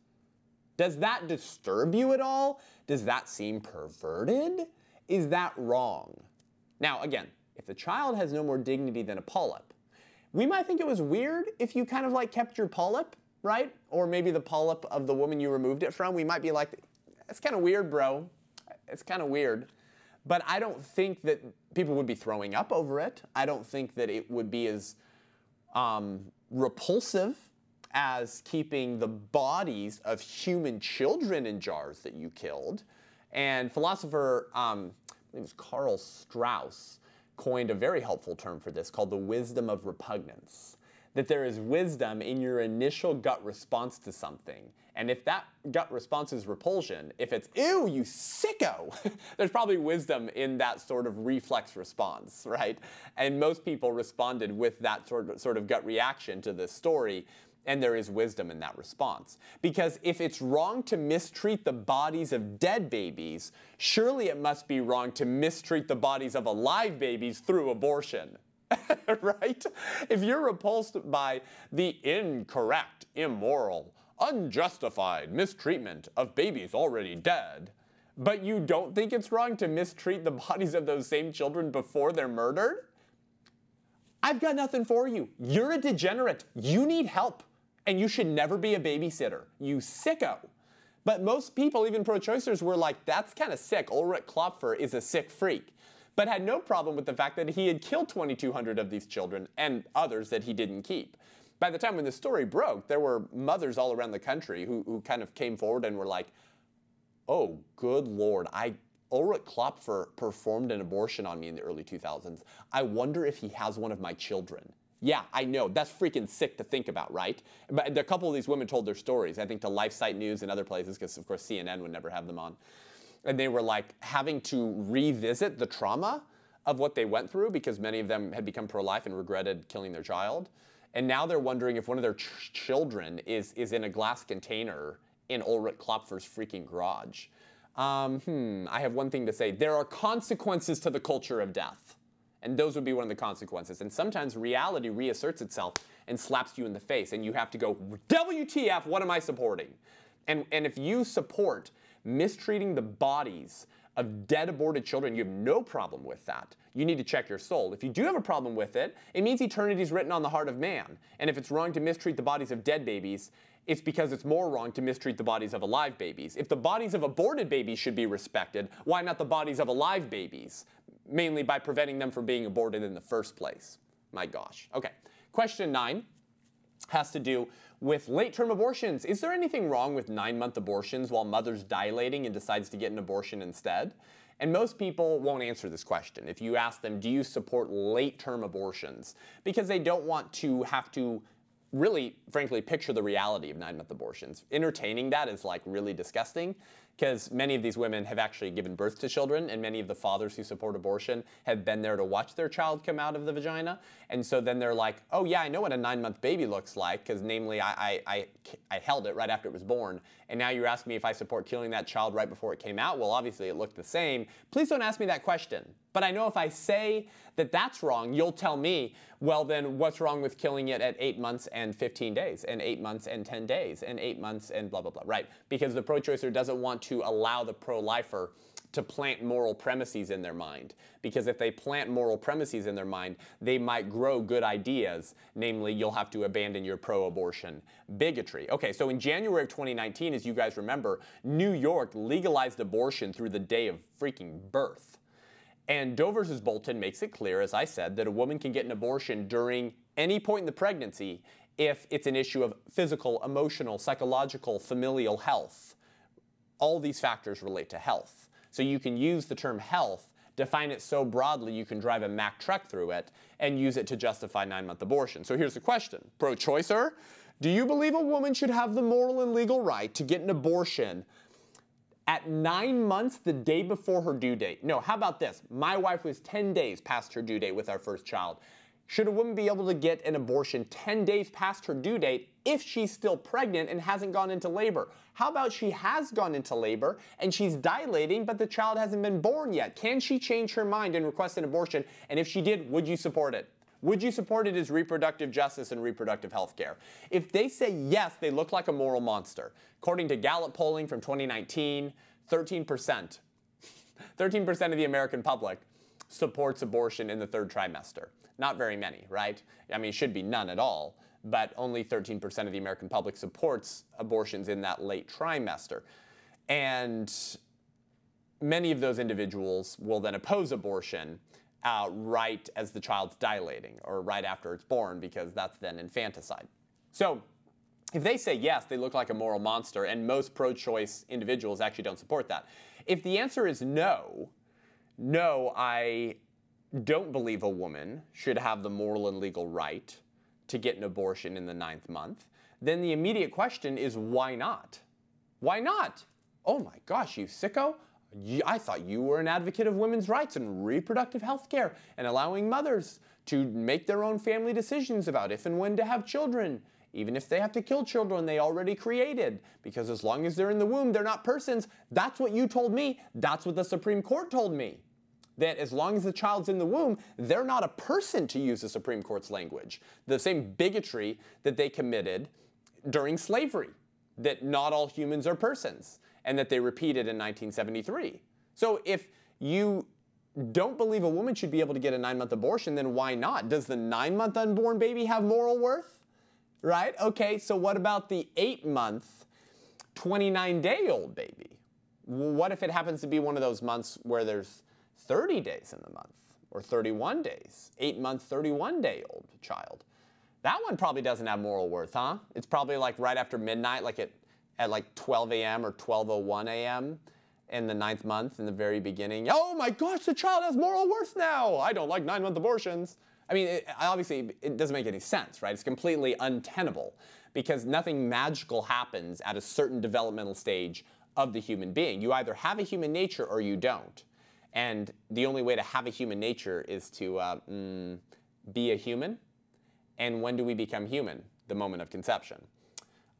Speaker 1: Does that disturb you at all? Does that seem perverted? Is that wrong? Now, again, if the child has no more dignity than a polyp, we might think it was weird if you kind of like kept your polyp, right? Or maybe the polyp of the woman you removed it from. We might be like, it's kind of weird, bro. It's kind of weird. But I don't think that people would be throwing up over it. I don't think that it would be as um, repulsive as keeping the bodies of human children in jars that you killed. And philosopher, um, I think it was Karl Strauss, coined a very helpful term for this called the wisdom of repugnance. That there is wisdom in your initial gut response to something. And if that gut response is repulsion, if it's, ew, you sicko, (laughs) there's probably wisdom in that sort of reflex response, right? And most people responded with that sort of, sort of gut reaction to this story and there is wisdom in that response. Because if it's wrong to mistreat the bodies of dead babies, surely it must be wrong to mistreat the bodies of alive babies through abortion. (laughs) right? If you're repulsed by the incorrect, immoral, unjustified mistreatment of babies already dead, but you don't think it's wrong to mistreat the (laughs) bodies of those same children before they're murdered? I've got nothing for you. You're a degenerate. You need help and you should never be a babysitter, you sicko. But most people, even pro choicers, were like, that's kind of sick. Ulrich Klopfer is a sick freak. But had no problem with the fact that he had killed 2,200 of these children and others that he didn't keep. By the time when the story broke, there were mothers all around the country who, who kind of came forward and were like, oh, good Lord, I, Ulrich Klopfer performed an abortion on me in the early 2000s. I wonder if he has one of my children. Yeah, I know. That's freaking sick to think about, right? But a couple of these women told their stories, I think to LifeSite News and other places, because of course CNN would never have them on. And they were like having to revisit the trauma of what they went through because many of them had become pro life and regretted killing their child. And now they're wondering if one of their ch- children is, is in a glass container in Ulrich Klopfer's freaking garage. Um, hmm, I have one thing to say. There are consequences to the culture of death. And those would be one of the consequences. And sometimes reality reasserts itself and slaps you in the face. And you have to go, WTF, what am I supporting? And, and if you support mistreating the bodies of dead aborted children, you have no problem with that. You need to check your soul. If you do have a problem with it, it means eternity is written on the heart of man. And if it's wrong to mistreat the bodies of dead babies, it's because it's more wrong to mistreat the bodies of alive babies. If the bodies of aborted babies should be respected, why not the bodies of alive babies? Mainly by preventing them from being aborted in the first place. My gosh. Okay. Question nine has to do with late term abortions. Is there anything wrong with nine month abortions while mother's dilating and decides to get an abortion instead? And most people won't answer this question. If you ask them, do you support late term abortions? Because they don't want to have to really, frankly, picture the reality of nine month abortions. Entertaining that is like really disgusting because many of these women have actually given birth to children, and many of the fathers who support abortion have been there to watch their child come out of the vagina. And so then they're like, oh, yeah, I know what a nine month baby looks like, because namely, I, I, I, I, held it right after it was born. And now you're asking me if I support killing that child right before it came out. Well, obviously, it looked the same. Please don't ask me that question. But I know if I say that that's wrong, you'll tell me, well, then what's wrong with killing it at eight months and 15 days, and eight months and 10 days, and eight months and blah, blah, blah, right? Because the pro choicer doesn't want to allow the pro lifer to plant moral premises in their mind. Because if they plant moral premises in their mind, they might grow good ideas, namely, you'll have to abandon your pro abortion bigotry. Okay, so in January of 2019, as you guys remember, New York legalized abortion through the day of freaking birth. And Doe versus Bolton makes it clear, as I said, that a woman can get an abortion during any point in the pregnancy if it's an issue of physical, emotional, psychological, familial health. All these factors relate to health. So you can use the term health, define it so broadly you can drive a Mack truck through it, and use it to justify nine month abortion. So here's the question Pro choicer, do you believe a woman should have the moral and legal right to get an abortion at nine months the day before her due date. No, how about this? My wife was 10 days past her due date with our first child. Should a woman be able to get an abortion 10 days past her due date if she's still pregnant and hasn't gone into labor? How about she has gone into labor and she's dilating, but the child hasn't been born yet? Can she change her mind and request an abortion? And if she did, would you support it? Would you support it as reproductive justice and reproductive health care? If they say yes, they look like a moral monster. According to Gallup polling from 2019, 13%, 13% of the American public supports abortion in the third trimester. Not very many, right? I mean, should be none at all, but only 13% of the American public supports abortions in that late trimester. And many of those individuals will then oppose abortion uh, right as the child's dilating or right after it's born because that's then infanticide. So if they say yes, they look like a moral monster, and most pro choice individuals actually don't support that. If the answer is no, no, I don't believe a woman should have the moral and legal right to get an abortion in the ninth month, then the immediate question is why not? Why not? Oh my gosh, you sicko. I thought you were an advocate of women's rights and reproductive health care and allowing mothers to make their own family decisions about if and when to have children, even if they have to kill children they already created. Because as long as they're in the womb, they're not persons. That's what you told me. That's what the Supreme Court told me. That as long as the child's in the womb, they're not a person to use the Supreme Court's language. The same bigotry that they committed during slavery, that not all humans are persons and that they repeated in 1973. So if you don't believe a woman should be able to get a nine month abortion, then why not? Does the nine month unborn baby have moral worth? Right? Okay, so what about the eight month, 29 day old baby? What if it happens to be one of those months where there's 30 days in the month or 31 days? Eight month, 31 day old child. That one probably doesn't have moral worth, huh? It's probably like right after midnight, like it at like 12 a.m. or 12:01 a.m. in the ninth month in the very beginning. Oh my gosh, the child has moral worth now. I don't like nine month abortions. I mean, it, obviously, it doesn't make any sense, right? It's completely untenable because nothing magical happens at a certain developmental stage of the human being. You either have a human nature or you don't. And the only way to have a human nature is to uh, mm, be a human. And when do we become human? The moment of conception.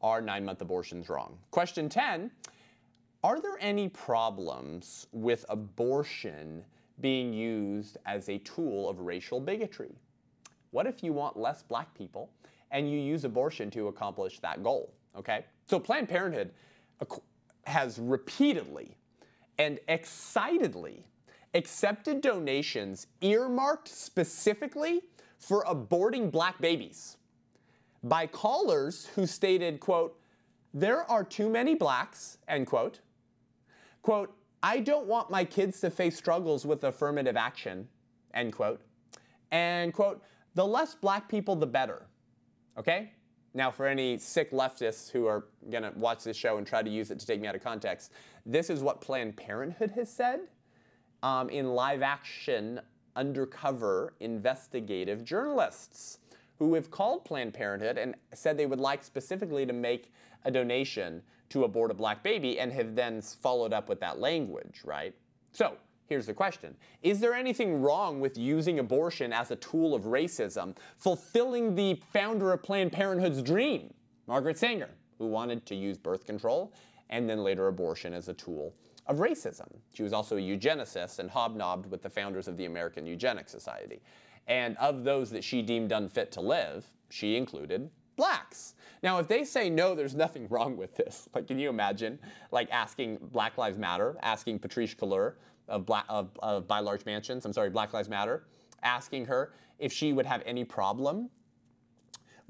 Speaker 1: Are nine month abortions wrong? Question 10 Are there any problems with abortion being used as a tool of racial bigotry? What if you want less black people and you use abortion to accomplish that goal? Okay? So Planned Parenthood has repeatedly and excitedly accepted donations earmarked specifically for aborting black babies by callers who stated, quote, there are too many blacks, end quote. Quote, I don't want my kids to face struggles with affirmative action, end quote. And quote, the less black people, the better. Okay? Now, for any sick leftists who are to watch this show and try to use it to take me out of context, this is what Planned Parenthood has said um, in live action undercover investigative journalists who have called Planned Parenthood and said they would like specifically to make a donation to abort a black baby and have then followed up with that language, right? So, Here's the question Is there anything wrong with using abortion as a tool of racism, fulfilling the founder of Planned Parenthood's dream, Margaret Sanger, who wanted to use birth control and then later abortion as a tool of racism? She was also a eugenicist and hobnobbed with the founders of the American Eugenics Society. And of those that she deemed unfit to live, she included blacks. Now, if they say no, there's nothing (laughs) wrong with this. Like, can you imagine, like, asking Black Lives Matter, asking Patrisse Cullors, of, Black, of, of Buy Large Mansions, I'm sorry, Black Lives Matter, asking her if she would have any problem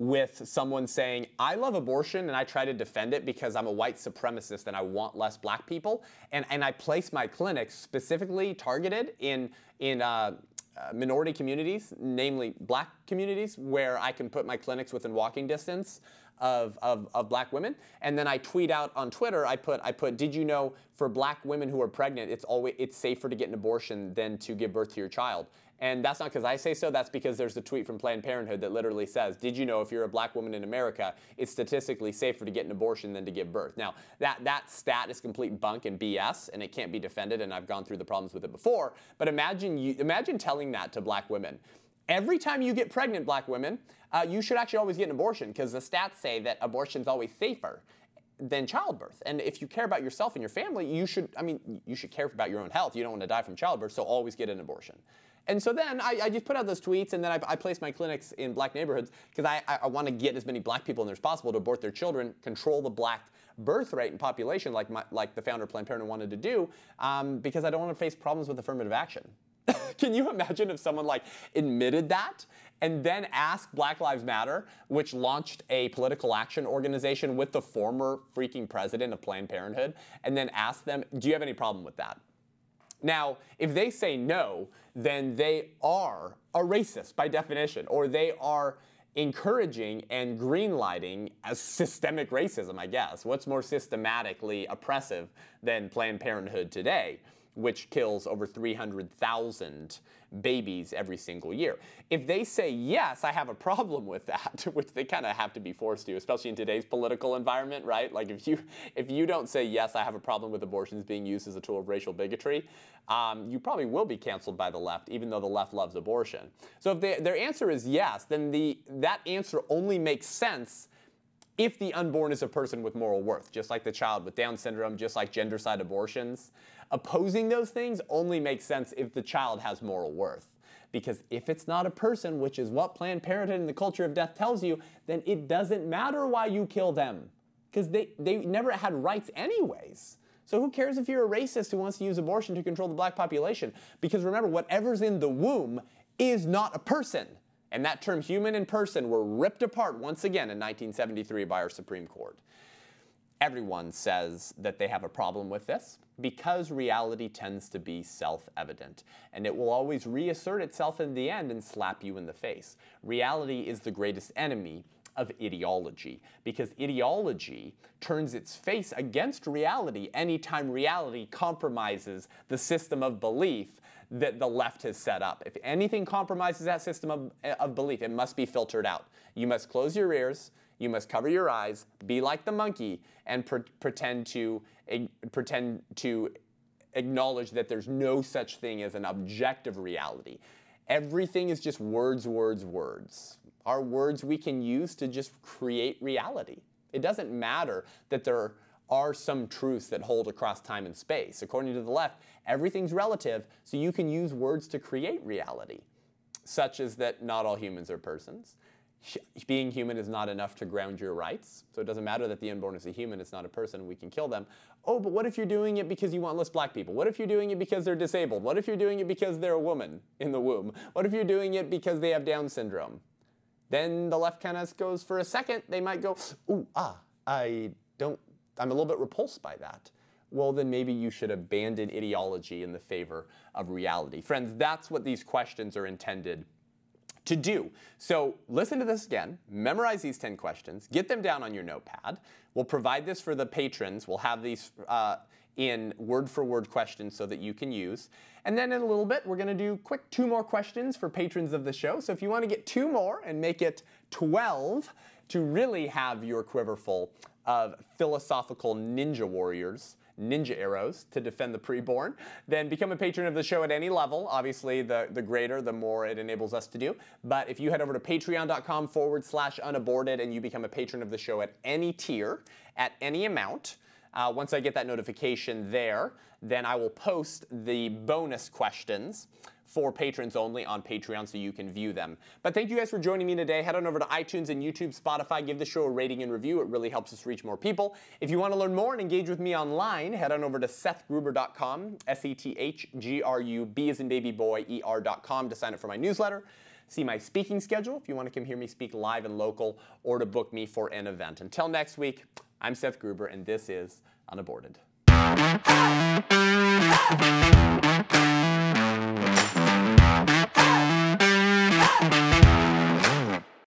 Speaker 1: with someone saying, I love abortion and I try to defend it because I'm a white supremacist and I want less black people. And, and I place my clinics specifically targeted in, in uh, uh, minority communities, namely black communities, where I can put my clinics within walking distance of, of, of black women. And then I tweet out on Twitter, I put, I put, did you know for black women who are pregnant, it's always, it's safer to get an abortion than to give birth to your child. And that's not because I say so, that's because there's a tweet from Planned Parenthood that literally says, Did you know if you're a black woman in America, it's statistically safer to get an abortion than to give birth? Now, that, that stat is complete bunk and BS, and it can't be defended, and I've gone through the problems with it before. But imagine, you, imagine telling that to black women. Every time you get pregnant, black women, uh, you should actually always get an abortion because the stats say that abortion is always safer than childbirth. And if you care about yourself and your family, you should, I mean, you should care about your own health. You don't want to die from childbirth, so always get an abortion. And so then I, I just put out those tweets and then I, I place my clinics in black neighborhoods because I, I, I want to get as many black people in there as possible to abort their children, control the black birth rate and population like, my, like the founder of Planned Parenthood wanted to do um, because I don't want to face problems with affirmative action. (laughs) Can you imagine if someone like admitted that and then asked Black Lives Matter, which launched a political action organization with the former freaking president of Planned Parenthood, and then asked them, do you have any problem with that? Now, if they say no, then they are a racist by definition, or they are encouraging and greenlighting as systemic racism, I guess. What's more systematically oppressive than Planned Parenthood today? Which kills over 300,000 babies every single year. If they say, yes, I have a problem with that, (laughs) which they kind of have to be forced to, especially in today's political environment, right? Like if you, if you don't say, yes, I have a problem with abortions being used as a tool of racial bigotry, um, you probably will be canceled by the left, even though the left loves abortion. So if they, their answer is yes, then the, that answer only makes sense if the unborn is a person with moral worth, just like the child with Down syndrome, just like gendercide abortions. Opposing those things only makes sense if the child has moral worth. Because if it's not a person, which is what Planned Parenthood and the culture of death tells you, then it doesn't matter why you kill them. Because they, they never had rights, anyways. So who cares if you're a racist who wants to use abortion to control the black population? Because remember, whatever's in the womb is not a person. And that term human and person were ripped apart once again in 1973 by our Supreme Court. Everyone says that they have a problem with this because reality tends to be self evident and it will always reassert itself in the end and slap you in the face. Reality is the greatest enemy of ideology because ideology turns its face against reality anytime reality compromises the system of belief that the left has set up. If anything compromises that system of, of belief, it must be filtered out. You must close your ears, you must cover your eyes, be like the monkey, and pre- pretend to pretend to acknowledge that there's no such thing as an objective reality. Everything is just words, words, words. Are words we can use to just create reality. It doesn't matter that there are some truths that hold across time and space. According to the left, everything's relative, so you can use words to create reality, such as that not all humans are persons. Being human is not enough to ground your rights, so it doesn't matter that the unborn is a human, it's not a person, we can kill them. Oh, but what if you're doing it because you want less black people? What if you're doing it because they're disabled? What if you're doing it because they're a woman in the womb? What if you're doing it because they have Down syndrome? Then the left kind of goes for a second, they might go, ooh, ah, I don't I'm a little bit repulsed by that. Well, then maybe you should abandon ideology in the favor of reality. Friends, that's what these questions are intended to do. So listen to this again, memorize these 10 questions, get them down on your notepad. We'll provide this for the patrons. We'll have these uh, in word for word questions so that you can use. And then in a little bit, we're going to do quick two more questions for patrons of the show. So if you want to get two more and make it 12 to really have your quiver full, of philosophical ninja warriors ninja arrows to defend the preborn, then become a patron of the show at any level. Obviously, the, the greater, the more it enables us to do. But if you head over to patreon.com forward slash unaborted and you become a patron of the show at any tier, at any amount, uh, once I get that notification there, then I will post the bonus questions for patrons only on Patreon so you can view them. But thank you guys for joining me today. Head on over to iTunes and YouTube, Spotify, give the show a rating and review. It really helps us reach more people. If you want to learn more and engage with me online, head on over to sethgruber.com, S E T H G R U B as in baby boy, E R.com to sign up for my newsletter. See my speaking schedule if you want to come hear me speak live and local or to book me for an event. Until next week, I'm Seth Gruber, and this is Unaborted.